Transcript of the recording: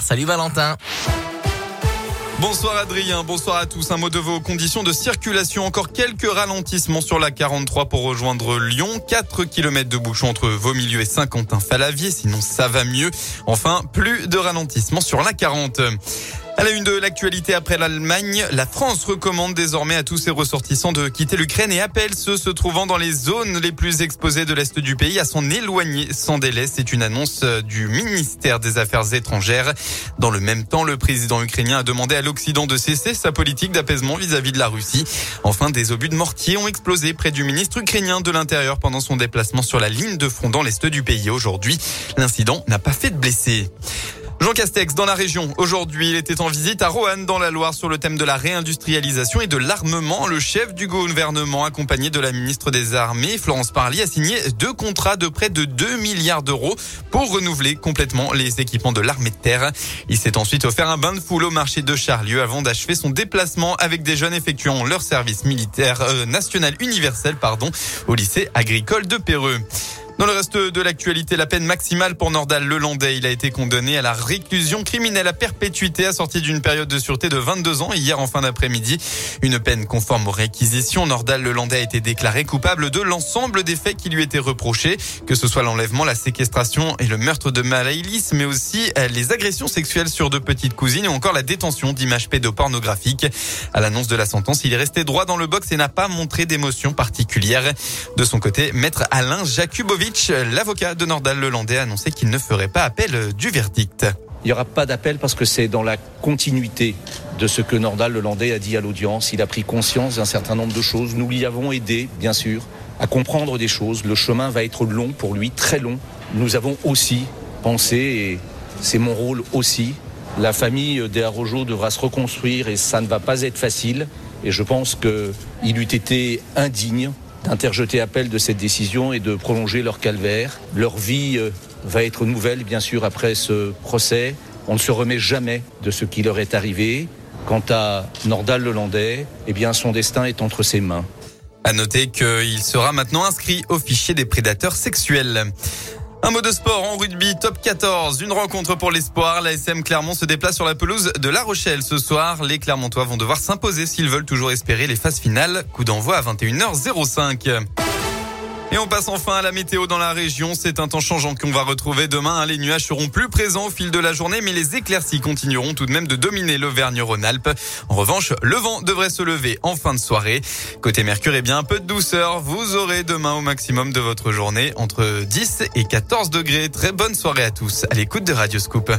Salut Valentin. Bonsoir Adrien, bonsoir à tous. Un mot de vos conditions de circulation. Encore quelques ralentissements sur la 43 pour rejoindre Lyon. 4 km de bouchon entre Vaumilieu et Saint-Quentin-Falavier. Sinon, ça va mieux. Enfin, plus de ralentissements sur la 40. À la une de l'actualité après l'Allemagne, la France recommande désormais à tous ses ressortissants de quitter l'Ukraine et appelle ceux se trouvant dans les zones les plus exposées de l'Est du pays à s'en éloigner sans délai. C'est une annonce du ministère des Affaires étrangères. Dans le même temps, le président ukrainien a demandé à l'Occident de cesser sa politique d'apaisement vis-à-vis de la Russie. Enfin, des obus de mortier ont explosé près du ministre ukrainien de l'Intérieur pendant son déplacement sur la ligne de front dans l'Est du pays aujourd'hui. L'incident n'a pas fait de blessés. Jean Castex dans la région. Aujourd'hui, il était en visite à Roanne dans la Loire sur le thème de la réindustrialisation et de l'armement. Le chef du gouvernement, accompagné de la ministre des Armées, Florence Parly, a signé deux contrats de près de 2 milliards d'euros pour renouveler complètement les équipements de l'armée de terre. Il s'est ensuite offert un bain de foule au marché de Charlieu avant d'achever son déplacement avec des jeunes effectuant leur service militaire euh, national universel, pardon, au lycée agricole de Péreux. Dans le reste de l'actualité, la peine maximale pour Nordal Lelandais. Il a été condamné à la réclusion criminelle à perpétuité assortie d'une période de sûreté de 22 ans hier en fin d'après-midi. Une peine conforme aux réquisitions. Nordal Lelandais a été déclaré coupable de l'ensemble des faits qui lui étaient reprochés, que ce soit l'enlèvement, la séquestration et le meurtre de Malaïlis, mais aussi euh, les agressions sexuelles sur deux petites cousines ou encore la détention d'images pédopornographiques. À l'annonce de la sentence, il est resté droit dans le box et n'a pas montré d'émotion particulière. De son côté, maître Alain L'avocat de Nordal Lelandais, a annoncé qu'il ne ferait pas appel du verdict. Il n'y aura pas d'appel parce que c'est dans la continuité de ce que Nordal Lelandais a dit à l'audience. Il a pris conscience d'un certain nombre de choses. Nous l'y avons aidé, bien sûr, à comprendre des choses. Le chemin va être long pour lui, très long. Nous avons aussi pensé, et c'est mon rôle aussi, la famille des Arrojo devra se reconstruire et ça ne va pas être facile. Et je pense qu'il eût été indigne d'interjeter appel de cette décision et de prolonger leur calvaire. Leur vie euh, va être nouvelle, bien sûr, après ce procès. On ne se remet jamais de ce qui leur est arrivé. Quant à Nordal Lelandais, eh bien, son destin est entre ses mains. À noter qu'il sera maintenant inscrit au fichier des prédateurs sexuels. Un mot de sport en rugby, top 14. Une rencontre pour l'espoir. La SM Clermont se déplace sur la pelouse de La Rochelle ce soir. Les Clermontois vont devoir s'imposer s'ils veulent toujours espérer les phases finales. Coup d'envoi à 21h05. Et on passe enfin à la météo dans la région. C'est un temps changeant qu'on va retrouver demain. Les nuages seront plus présents au fil de la journée, mais les éclaircies continueront tout de même de dominer l'Auvergne-Rhône-Alpes. En revanche, le vent devrait se lever en fin de soirée. Côté Mercure, eh bien, un peu de douceur. Vous aurez demain au maximum de votre journée entre 10 et 14 degrés. Très bonne soirée à tous à l'écoute de Radio Scoop.